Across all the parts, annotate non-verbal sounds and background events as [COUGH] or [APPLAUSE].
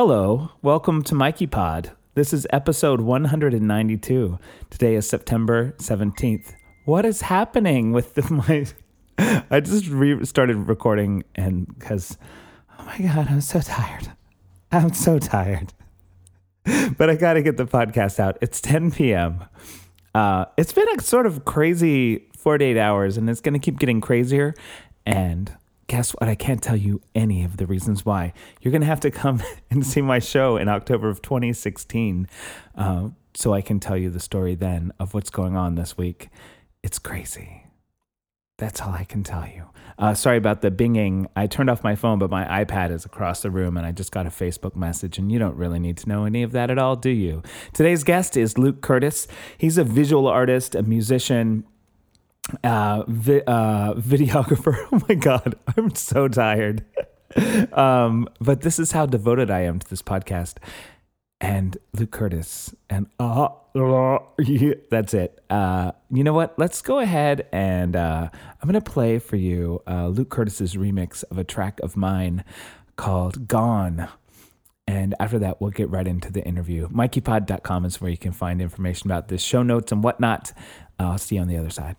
Hello, welcome to Mikey Pod. This is episode 192. Today is September 17th. What is happening with the, [LAUGHS] my. I just re- started recording and because, oh my God, I'm so tired. I'm so tired. [LAUGHS] but I got to get the podcast out. It's 10 p.m. Uh, it's been a sort of crazy 48 hours and it's going to keep getting crazier. And guess what? I can't tell you any of the reasons why. You're going to have to come [LAUGHS] and see my show in October of 2016 uh, so I can tell you the story then of what's going on this week. It's crazy. That's all I can tell you. Uh, sorry about the binging. I turned off my phone, but my iPad is across the room, and I just got a Facebook message. And you don't really need to know any of that at all, do you? Today's guest is Luke Curtis. He's a visual artist, a musician, uh, vi- uh, videographer. [LAUGHS] Oh my God, I'm so tired. um, but this is how devoted I am to this podcast. And Luke Curtis, and uh, uh, [LAUGHS] yeah, that's it. Uh, you know what? Let's go ahead and uh, I'm going to play for you uh, Luke Curtis's remix of a track of mine called Gone. And after that, we'll get right into the interview. MikeyPod.com is where you can find information about this, show notes, and whatnot. I'll see you on the other side.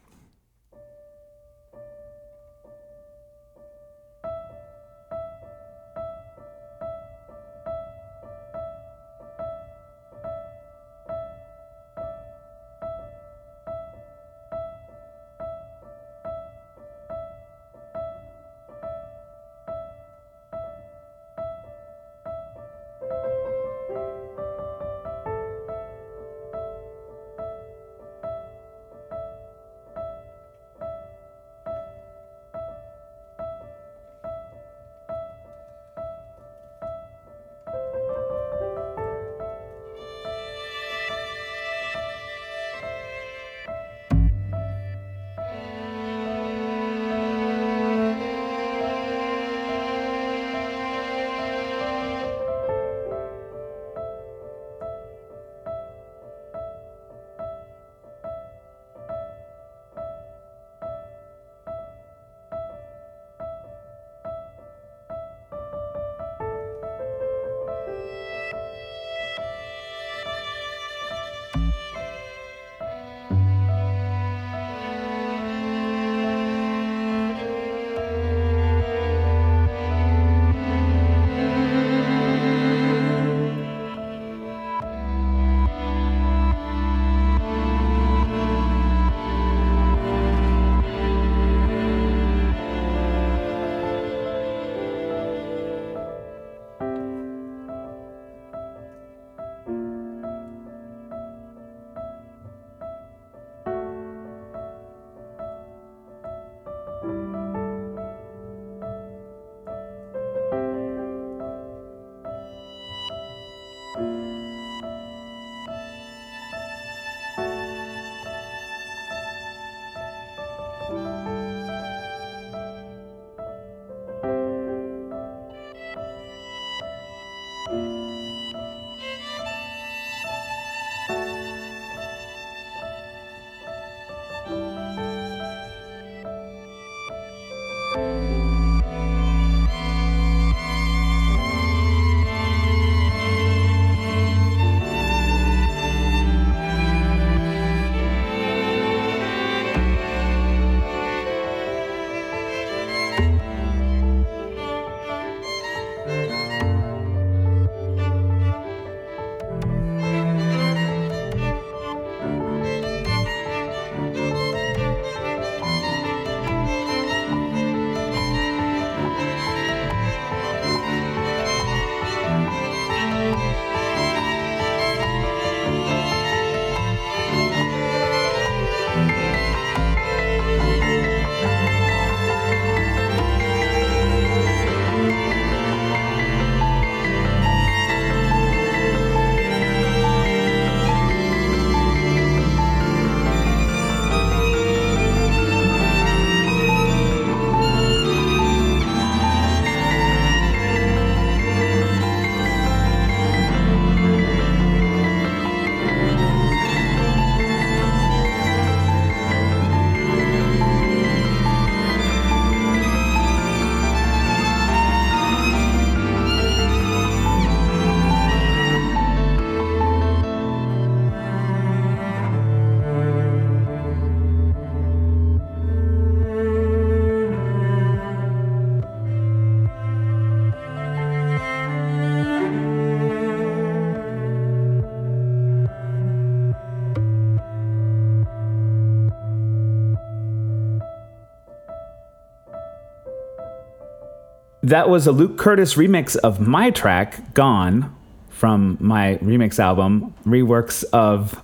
That was a Luke Curtis remix of my track, Gone, from my remix album, Reworks of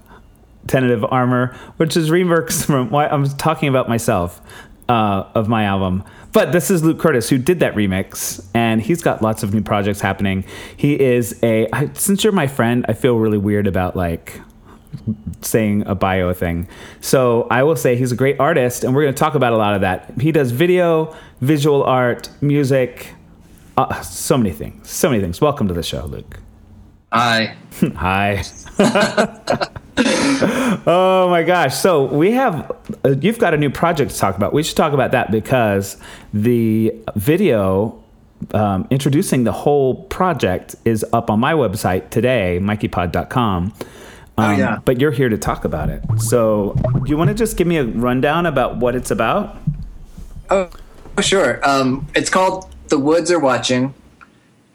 Tentative Armor, which is reworks from why I'm talking about myself uh, of my album. But this is Luke Curtis who did that remix, and he's got lots of new projects happening. He is a since you're my friend, I feel really weird about like saying a bio thing. So I will say he's a great artist, and we're going to talk about a lot of that. He does video, visual art, music, uh, so many things, so many things. Welcome to the show, Luke. Hi. [LAUGHS] Hi. oh my gosh. So we have, uh, you've got a new project to talk about. We should talk about that because the video um, introducing the whole project is up on my website today, mikeypod.com. Um, oh, yeah. But you're here to talk about it. So do you want to just give me a rundown about what it's about? Oh, sure. Um, it's called The Woods Are Watching,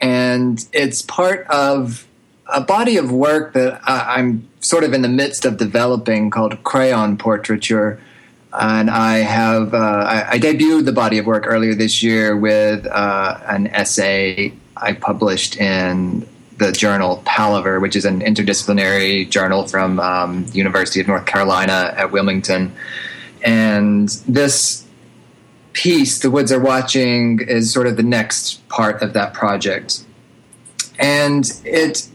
and it's part of a body of work that I, I'm sort of in the midst of developing called crayon portraiture. And I have uh, I, I, debuted the body of work earlier this year with uh, an essay I published in the journal Palaver, which is an interdisciplinary journal from um, University of North Carolina at Wilmington. And this piece, The Woods Are Watching, is sort of the next part of that project. And it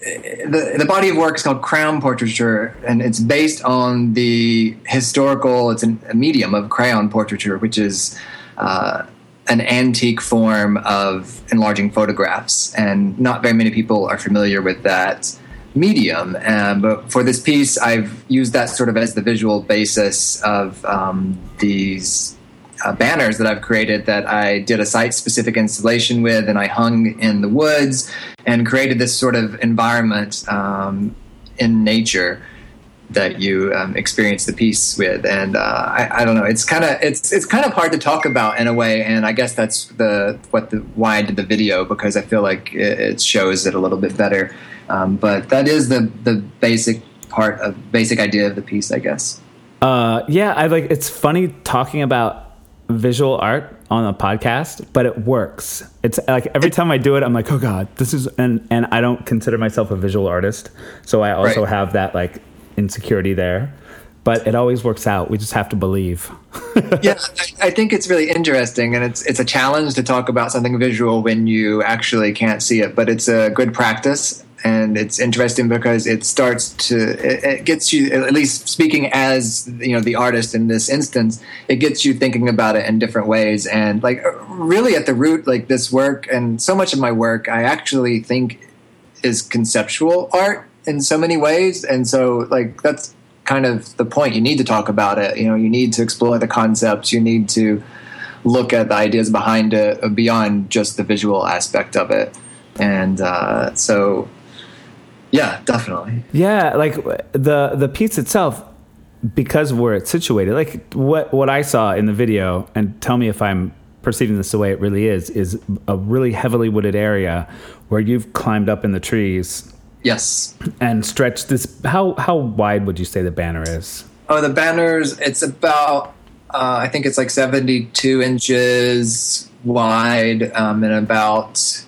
the, the body of work is called crayon Portraiture, and it's based on the historical. It's an, a medium of crayon portraiture, which is uh, an antique form of enlarging photographs, and not very many people are familiar with that medium. Um, but for this piece, I've used that sort of as the visual basis of um, these uh, banners that I've created that I did a site specific installation with, and I hung in the woods and created this sort of environment um, in nature that you um, experience the piece with. And uh, I, I, don't know, it's kind of it's it's kind of hard to talk about in a way, and I guess that's the what the why I did the video because I feel like it, it shows it a little bit better. Um, but that is the the basic part of basic idea of the piece, I guess. Uh, yeah, I like. It's funny talking about visual art on a podcast, but it works. It's like every time I do it, I'm like, oh god, this is and and I don't consider myself a visual artist, so I also right. have that like insecurity there. But it always works out. We just have to believe. [LAUGHS] yeah, I, I think it's really interesting, and it's it's a challenge to talk about something visual when you actually can't see it. But it's a good practice, and it's interesting because it starts to it, it, gets you at least speaking as you know the artist in this instance it gets you thinking about it in different ways and like really at the root like this work and so much of my work i actually think is conceptual art in so many ways and so like that's kind of the point you need to talk about it you know you need to explore the concepts you need to look at the ideas behind it beyond just the visual aspect of it and uh, so yeah, definitely. Yeah, like the the piece itself, because where it's situated, like what what I saw in the video, and tell me if I'm perceiving this the way it really is, is a really heavily wooded area where you've climbed up in the trees. Yes. And stretch this. How how wide would you say the banner is? Oh, the banners. It's about. Uh, I think it's like 72 inches wide um, and about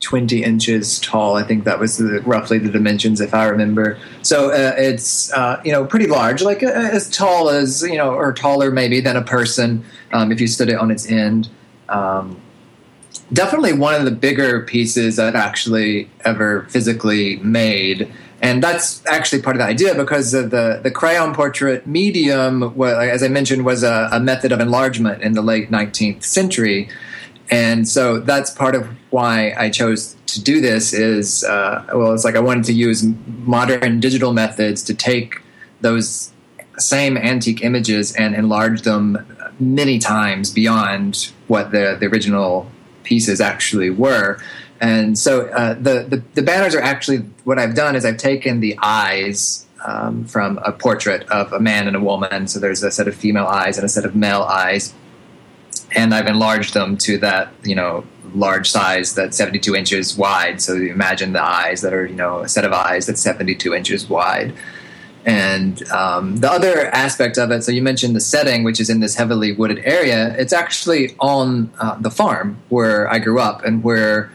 20 inches tall. I think that was the, roughly the dimensions, if I remember. So uh, it's uh, you know pretty large, like uh, as tall as you know, or taller maybe than a person um, if you stood it on its end. Um, definitely one of the bigger pieces I've actually ever physically made. And that's actually part of the idea because of the, the crayon portrait medium, as I mentioned, was a, a method of enlargement in the late 19th century and so that's part of why I chose to do this is uh, well it's like I wanted to use modern digital methods to take those same antique images and enlarge them many times beyond what the, the original pieces actually were. And so uh, the, the, the banners are actually what I've done is I've taken the eyes um, from a portrait of a man and a woman. So there's a set of female eyes and a set of male eyes. And I've enlarged them to that you know large size that's 72 inches wide. So you imagine the eyes that are you know a set of eyes that's 72 inches wide, And um, the other aspect of it, so you mentioned the setting, which is in this heavily wooded area. It's actually on uh, the farm where I grew up and where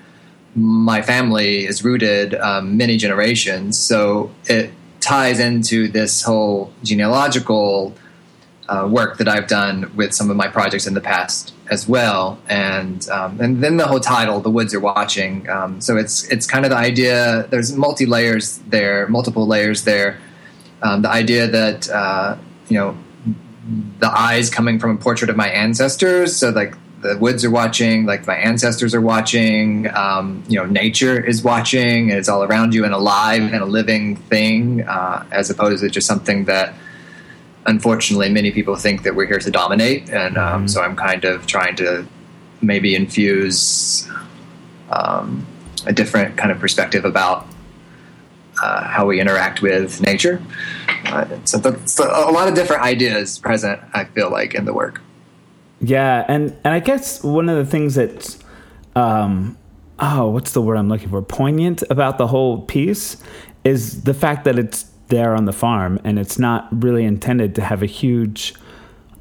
my family is rooted um, many generations. So it ties into this whole genealogical uh, work that I've done with some of my projects in the past as well, and um, and then the whole title, "The Woods Are Watching." Um, so it's it's kind of the idea. There's multi layers there, multiple layers there. Um, the idea that uh, you know the eyes coming from a portrait of my ancestors, so like the woods are watching, like my ancestors are watching. Um, you know, nature is watching, and it's all around you and alive and a living thing, uh, as opposed to just something that unfortunately, many people think that we're here to dominate, and um, mm-hmm. so I'm kind of trying to maybe infuse um, a different kind of perspective about uh, how we interact with nature. Uh, so, the, so, a lot of different ideas present. I feel like in the work. Yeah, and and I guess one of the things that's um, oh, what's the word I'm looking for? Poignant about the whole piece is the fact that it's there on the farm and it's not really intended to have a huge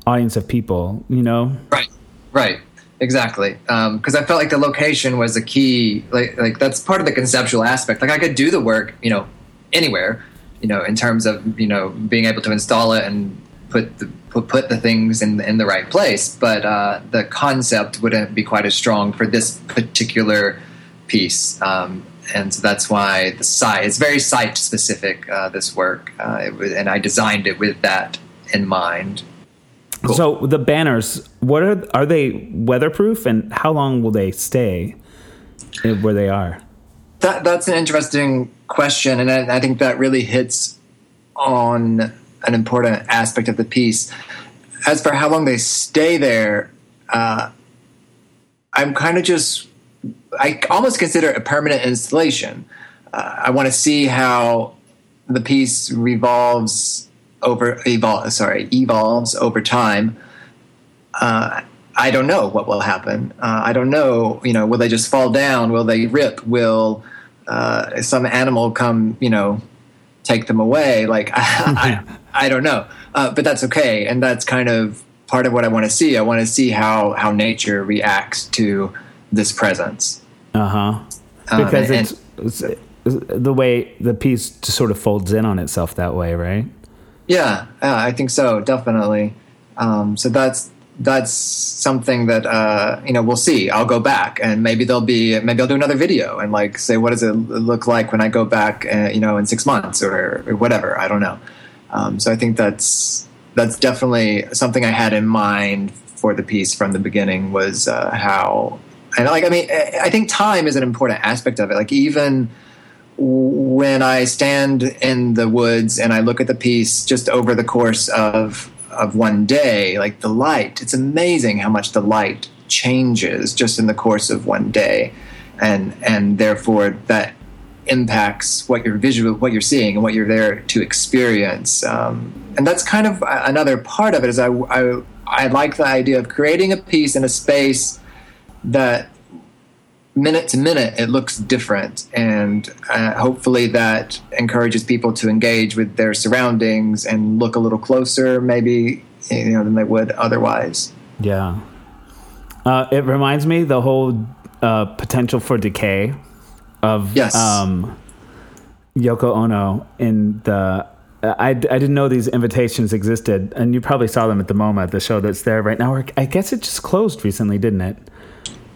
audience of people you know right right exactly because um, i felt like the location was a key like like that's part of the conceptual aspect like i could do the work you know anywhere you know in terms of you know being able to install it and put the put, put the things in in the right place but uh, the concept wouldn't be quite as strong for this particular piece um, and so that's why the site it's very site specific. Uh, this work, uh, was, and I designed it with that in mind. Cool. So the banners, what are are they weatherproof, and how long will they stay where they are? That that's an interesting question, and I, I think that really hits on an important aspect of the piece. As for how long they stay there, uh, I'm kind of just I almost consider it a permanent installation. Uh, I want to see how the piece revolves over evolve sorry evolves over time. Uh, I don't know what will happen. Uh, I don't know. You know, will they just fall down? Will they rip? Will uh, some animal come? You know, take them away? Like I, [LAUGHS] I, I don't know. Uh, but that's okay, and that's kind of part of what I want to see. I want to see how how nature reacts to this presence. Uh-huh. Uh, because um, it's, it's, the way the piece just sort of folds in on itself that way, right? Yeah, yeah I think so, definitely. Um, so that's that's something that uh, you know we'll see. I'll go back and maybe there'll be maybe I'll do another video and like say what does it look like when I go back, uh, you know, in six months or, or whatever. I don't know. Um, so I think that's that's definitely something I had in mind for the piece from the beginning was uh, how and like i mean i think time is an important aspect of it like even when i stand in the woods and i look at the piece just over the course of of one day like the light it's amazing how much the light changes just in the course of one day. And and therefore that impacts what you're visual what you're seeing and what you're there to experience. Um, and that's kind of another part of it is I, I i like the idea of creating a piece in a space that minute to minute it looks different and uh, hopefully that encourages people to engage with their surroundings and look a little closer maybe you know than they would otherwise yeah uh, it reminds me the whole uh, potential for decay of yes. um, Yoko Ono in the I, I didn't know these invitations existed, and you probably saw them at the MoMA, the show that's there right now. I guess it just closed recently, didn't it?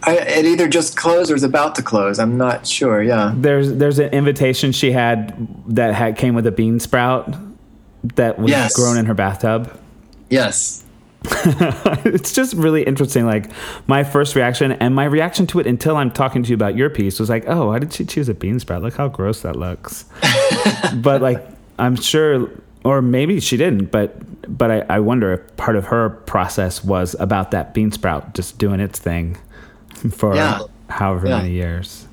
I, it either just closed or is about to close. I'm not sure. Yeah. There's there's an invitation she had that had came with a bean sprout that was yes. grown in her bathtub. Yes. [LAUGHS] it's just really interesting. Like my first reaction and my reaction to it until I'm talking to you about your piece was like, oh, why did she choose a bean sprout? Look how gross that looks. [LAUGHS] but like, I'm sure, or maybe she didn't. But but I, I wonder if part of her process was about that bean sprout just doing its thing [LAUGHS] for yeah. however yeah. many years.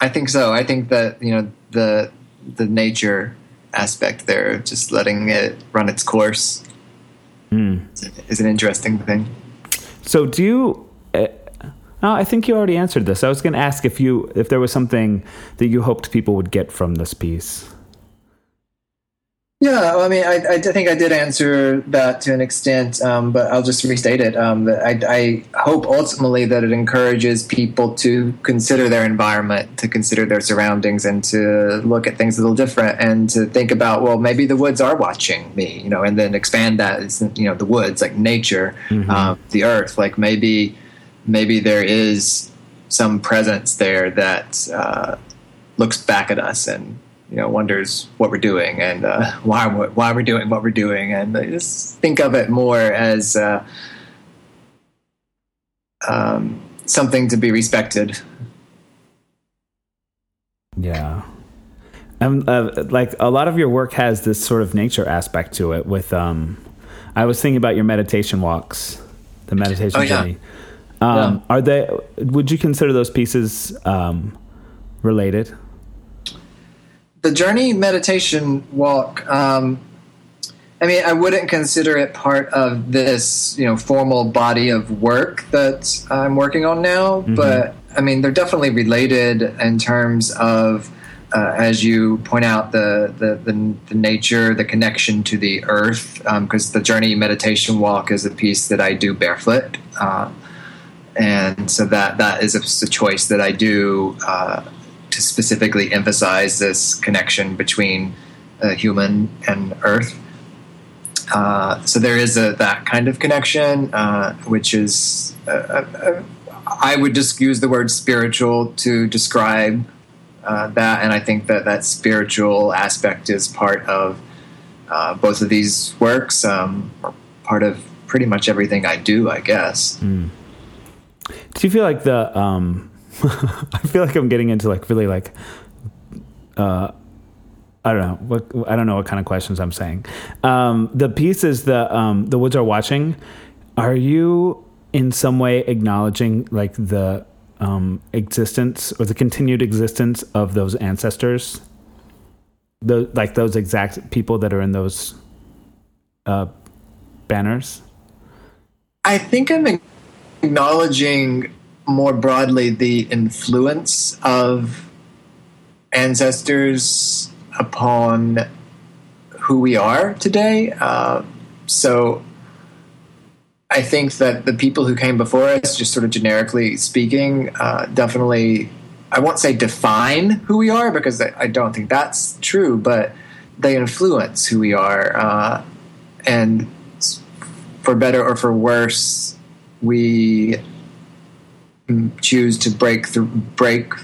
I think so. I think that you know the the nature aspect there, of just letting it run its course, mm. is an interesting thing. So, do you? Uh, oh, I think you already answered this. I was going to ask if you if there was something that you hoped people would get from this piece. Yeah, I mean, I, I think I did answer that to an extent, um, but I'll just restate it. Um, I, I, hope ultimately that it encourages people to consider their environment, to consider their surroundings, and to look at things a little different, and to think about, well, maybe the woods are watching me, you know, and then expand that, you know, the woods, like nature, mm-hmm. uh, the earth, like maybe, maybe there is some presence there that uh, looks back at us and you know wonders what we're doing and uh, [LAUGHS] why we're, why we're doing what we're doing, and just think of it more as uh, um, something to be respected. Yeah. And uh, like a lot of your work has this sort of nature aspect to it. With um, I was thinking about your meditation walks, the meditation oh, yeah. journey. Um, yeah. Are they? Would you consider those pieces um, related? The journey meditation walk um, i mean i wouldn't consider it part of this you know formal body of work that i'm working on now mm-hmm. but i mean they're definitely related in terms of uh, as you point out the, the, the the nature the connection to the earth because um, the journey meditation walk is a piece that i do barefoot uh, and so that that is a, a choice that i do uh, to specifically emphasize this connection between uh, human and Earth. Uh, so there is a, that kind of connection, uh, which is uh, uh, I would just use the word spiritual to describe uh, that, and I think that that spiritual aspect is part of both of these works, um, or part of pretty much everything I do, I guess. Mm. Do you feel like the um [LAUGHS] I feel like I'm getting into like really like uh I don't know what I don't know what kind of questions I'm saying. Um, the piece is the um, the woods are watching. Are you in some way acknowledging like the um, existence or the continued existence of those ancestors? The like those exact people that are in those uh, banners. I think I'm acknowledging more broadly the influence of ancestors upon who we are today. Uh, so I think that the people who came before us, just sort of generically speaking, uh, definitely, I won't say define who we are because I don't think that's true, but they influence who we are. Uh, and for better or for worse, we choose to break through, break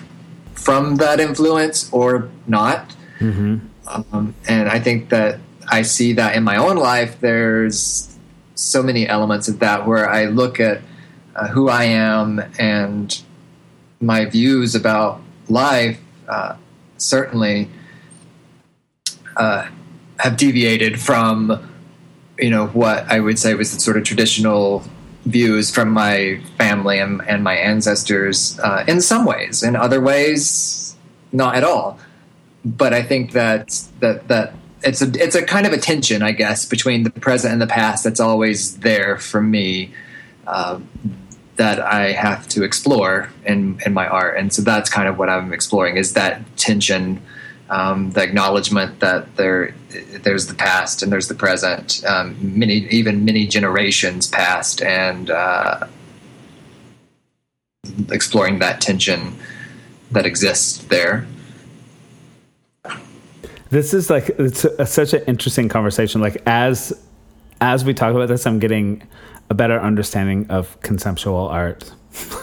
from that influence or not. Mm-hmm. Um, and I think that I see that in my own life. There's so many elements of that where I look at uh, who I am and my views about life. Uh, certainly uh, have deviated from you know what I would say was the sort of traditional views from my family and, and my ancestors uh, in some ways. In other ways, not at all. But I think that that that it's a it's a kind of a tension, I guess, between the present and the past that's always there for me. Uh, that I have to explore in in my art, and so that's kind of what I'm exploring is that tension um, the acknowledgement that there there's the past and there's the present, um, many even many generations past, and uh, exploring that tension that exists there. This is like it's a, such an interesting conversation. Like as as we talk about this, I'm getting a better understanding of conceptual art.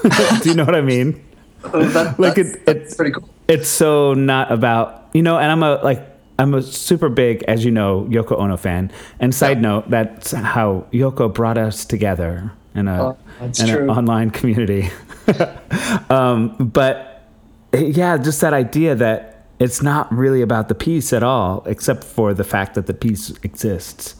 [LAUGHS] Do you know what I mean? that, like it, it's pretty cool. It's so not about you know, and I'm a like I'm a super big, as you know, Yoko Ono fan. And side yeah. note, that's how Yoko brought us together in a oh, in an online community. [LAUGHS] um, but yeah, just that idea that it's not really about the piece at all, except for the fact that the piece exists.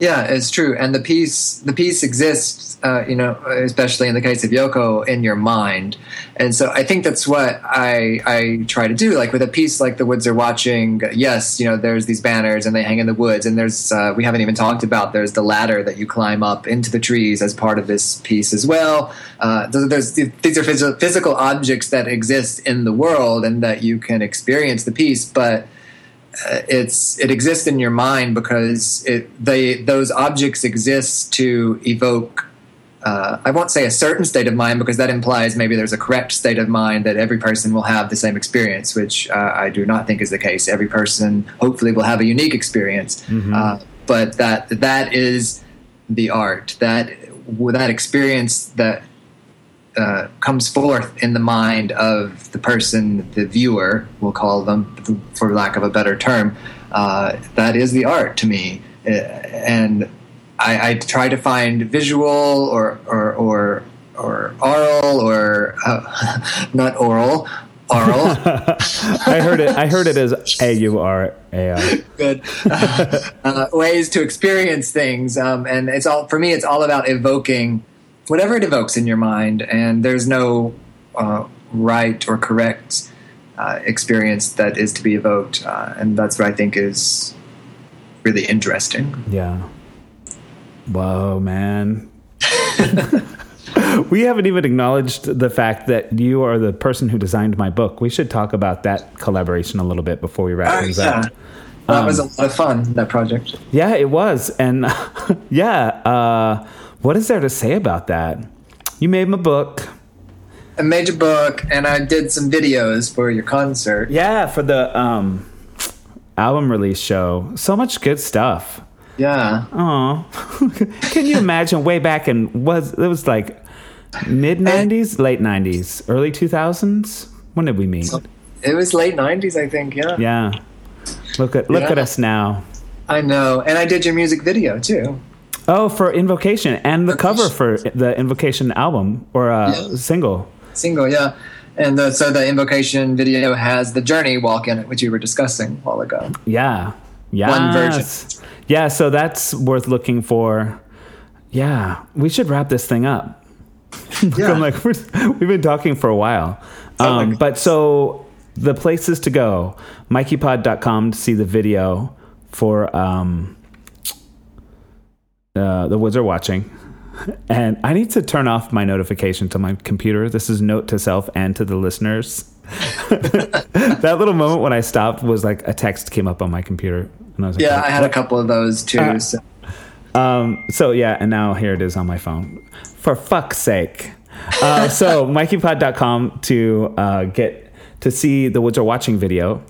Yeah, it's true, and the piece the piece exists, uh, you know, especially in the case of Yoko, in your mind, and so I think that's what I I try to do. Like with a piece like the woods are watching. Yes, you know, there's these banners and they hang in the woods, and there's uh, we haven't even talked about there's the ladder that you climb up into the trees as part of this piece as well. Uh, there's these are physical objects that exist in the world and that you can experience the piece, but it's it exists in your mind because it they those objects exist to evoke uh, I won't say a certain state of mind because that implies maybe there's a correct state of mind that every person will have the same experience, which uh, I do not think is the case. Every person hopefully will have a unique experience, mm-hmm. uh, but that that is the art that with that experience that uh, comes forth in the mind of the person, the viewer, we'll call them, for lack of a better term. Uh, that is the art to me, uh, and I, I try to find visual or or or, or oral or uh, [LAUGHS] not oral. Oral. [LAUGHS] I heard it. I heard it as a u r a. Good uh, ways to experience things, um, and it's all for me. It's all about evoking whatever it evokes in your mind, and there's no uh, right or correct uh, experience that is to be evoked, uh, and that's what I think is really interesting. Yeah. Whoa, man. [LAUGHS] we haven't even acknowledged the fact that you are the person who designed my book. We should talk about that collaboration a little bit before we wrap uh, things yeah. up. That um, was a lot of fun, that project. Yeah, it was. And [LAUGHS] yeah, uh, what is there to say about that? You made my book. I made your book, and I did some videos for your concert. Yeah, for the um, album release show. So much good stuff. Yeah. Oh, [LAUGHS] can you imagine way back in was it was like mid nineties, late nineties, early two thousands? When did we meet? It was late nineties, I think. Yeah. Yeah. Look at look yeah. at us now. I know, and I did your music video too. Oh, for Invocation and the cover for the Invocation album or uh, yeah. single. Single, yeah. And the, so the Invocation video has the Journey walk in it, which you were discussing a while ago. Yeah. Yeah. One version yeah, so that's worth looking for. Yeah, we should wrap this thing up. [LAUGHS] Yeah. I'm like, [LAUGHS] we've been talking for a while. Um, but so the places to go mikeypod.com to see the video for um, uh, The Woods Are Watching. And I need to turn off my notifications on my computer. This is note to self and to the listeners. [LAUGHS] that little moment when I stopped was like a text came up on my computer and I was like, yeah, I had a couple of those too. Uh, so. Um, so yeah, and now here it is on my phone. For fuck's sake. Uh, [LAUGHS] so mikeypod.com to uh, get to see the Woods Are Watching video.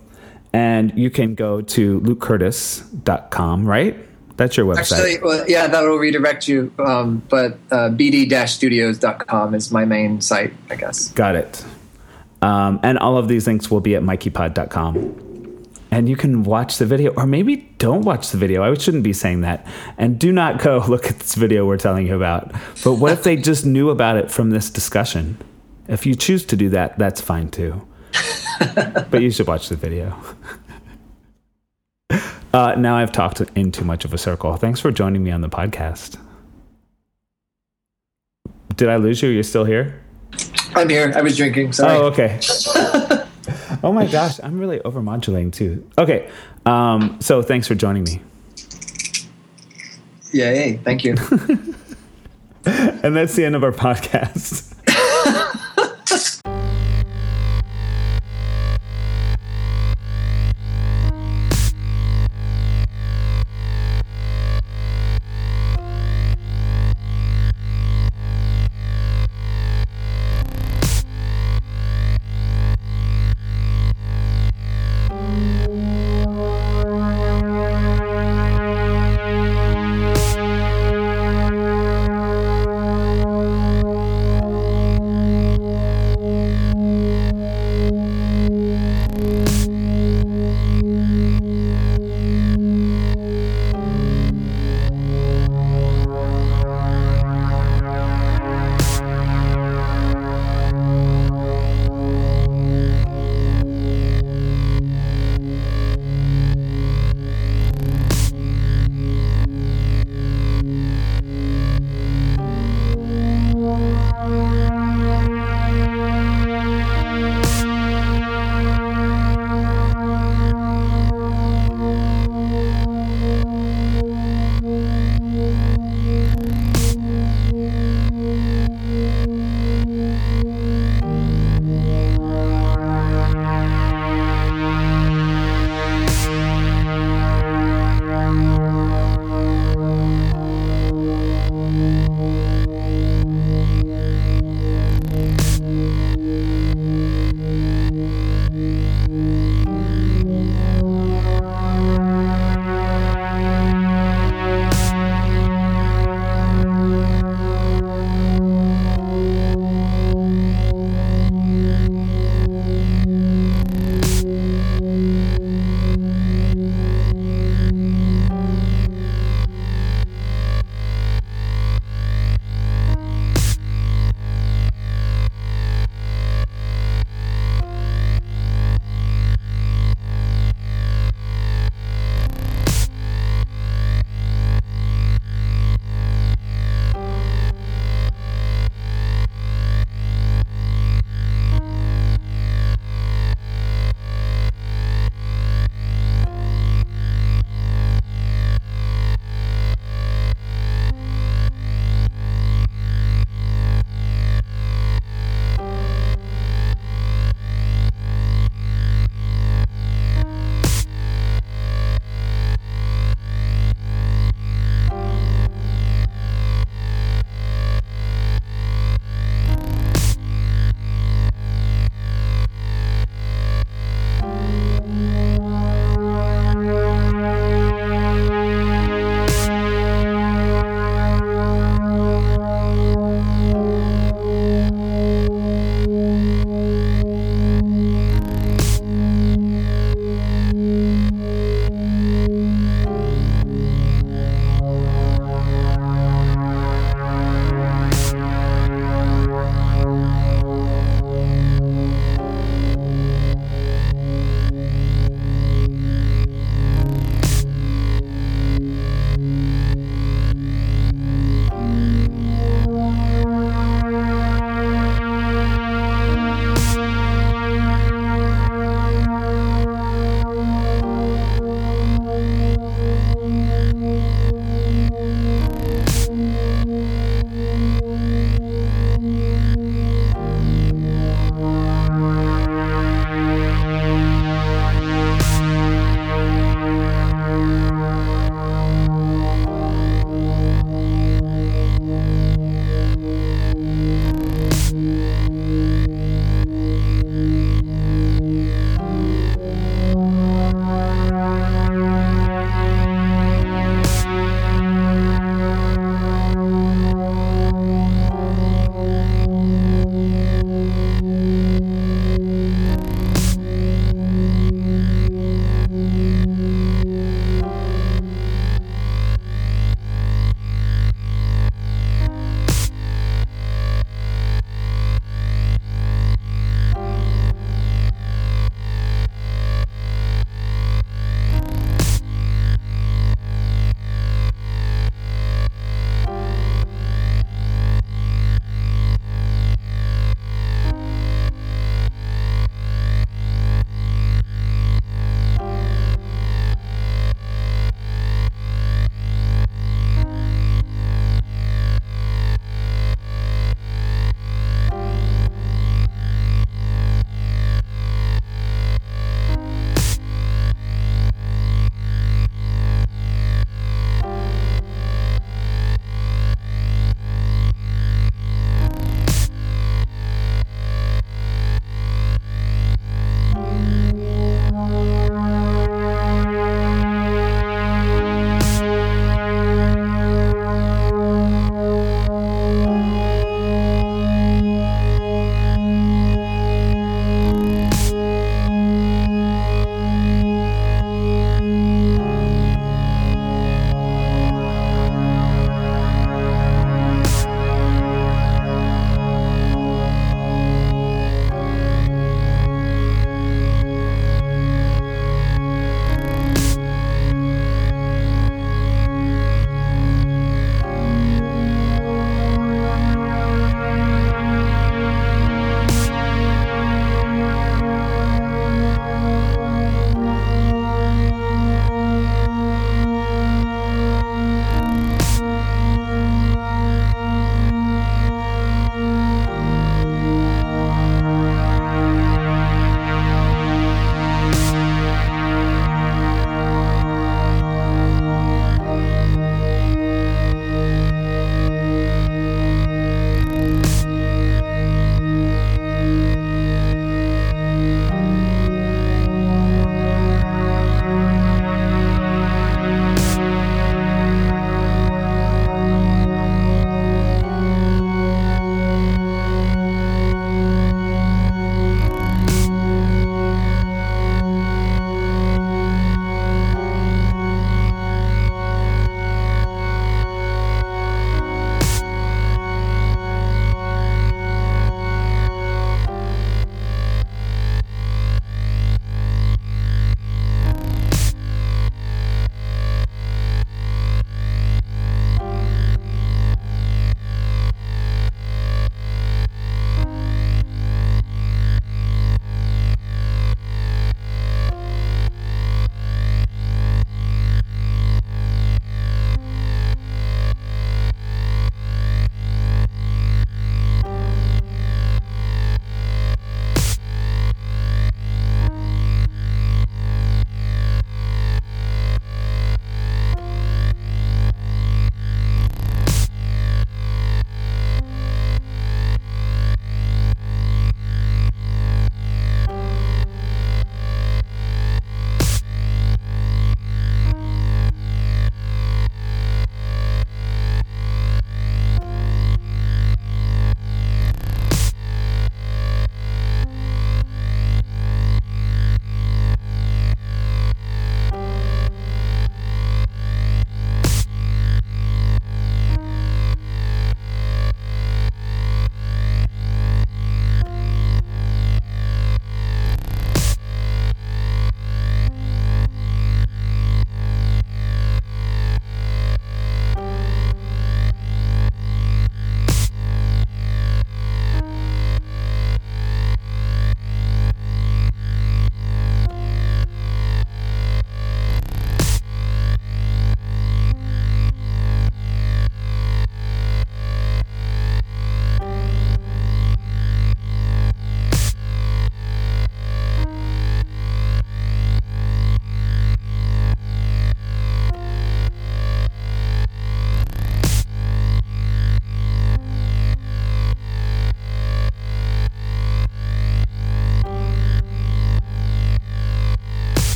And you can go to lukecurtis.com, right? That's your website. Actually, well, yeah, that will redirect you. Um, but uh, bd-studios.com is my main site, I guess. Got it. Um, and all of these links will be at mikeypod.com and you can watch the video or maybe don't watch the video i shouldn't be saying that and do not go [LAUGHS] look at this video we're telling you about but what if they [LAUGHS] just knew about it from this discussion if you choose to do that that's fine too [LAUGHS] but you should watch the video [LAUGHS] uh, now i've talked in too much of a circle thanks for joining me on the podcast did i lose you you're still here i'm here i was drinking sorry oh okay [LAUGHS] oh my gosh, I'm really overmodulating too. Okay, um, so thanks for joining me. Yay! Thank you. [LAUGHS] and that's the end of our podcast.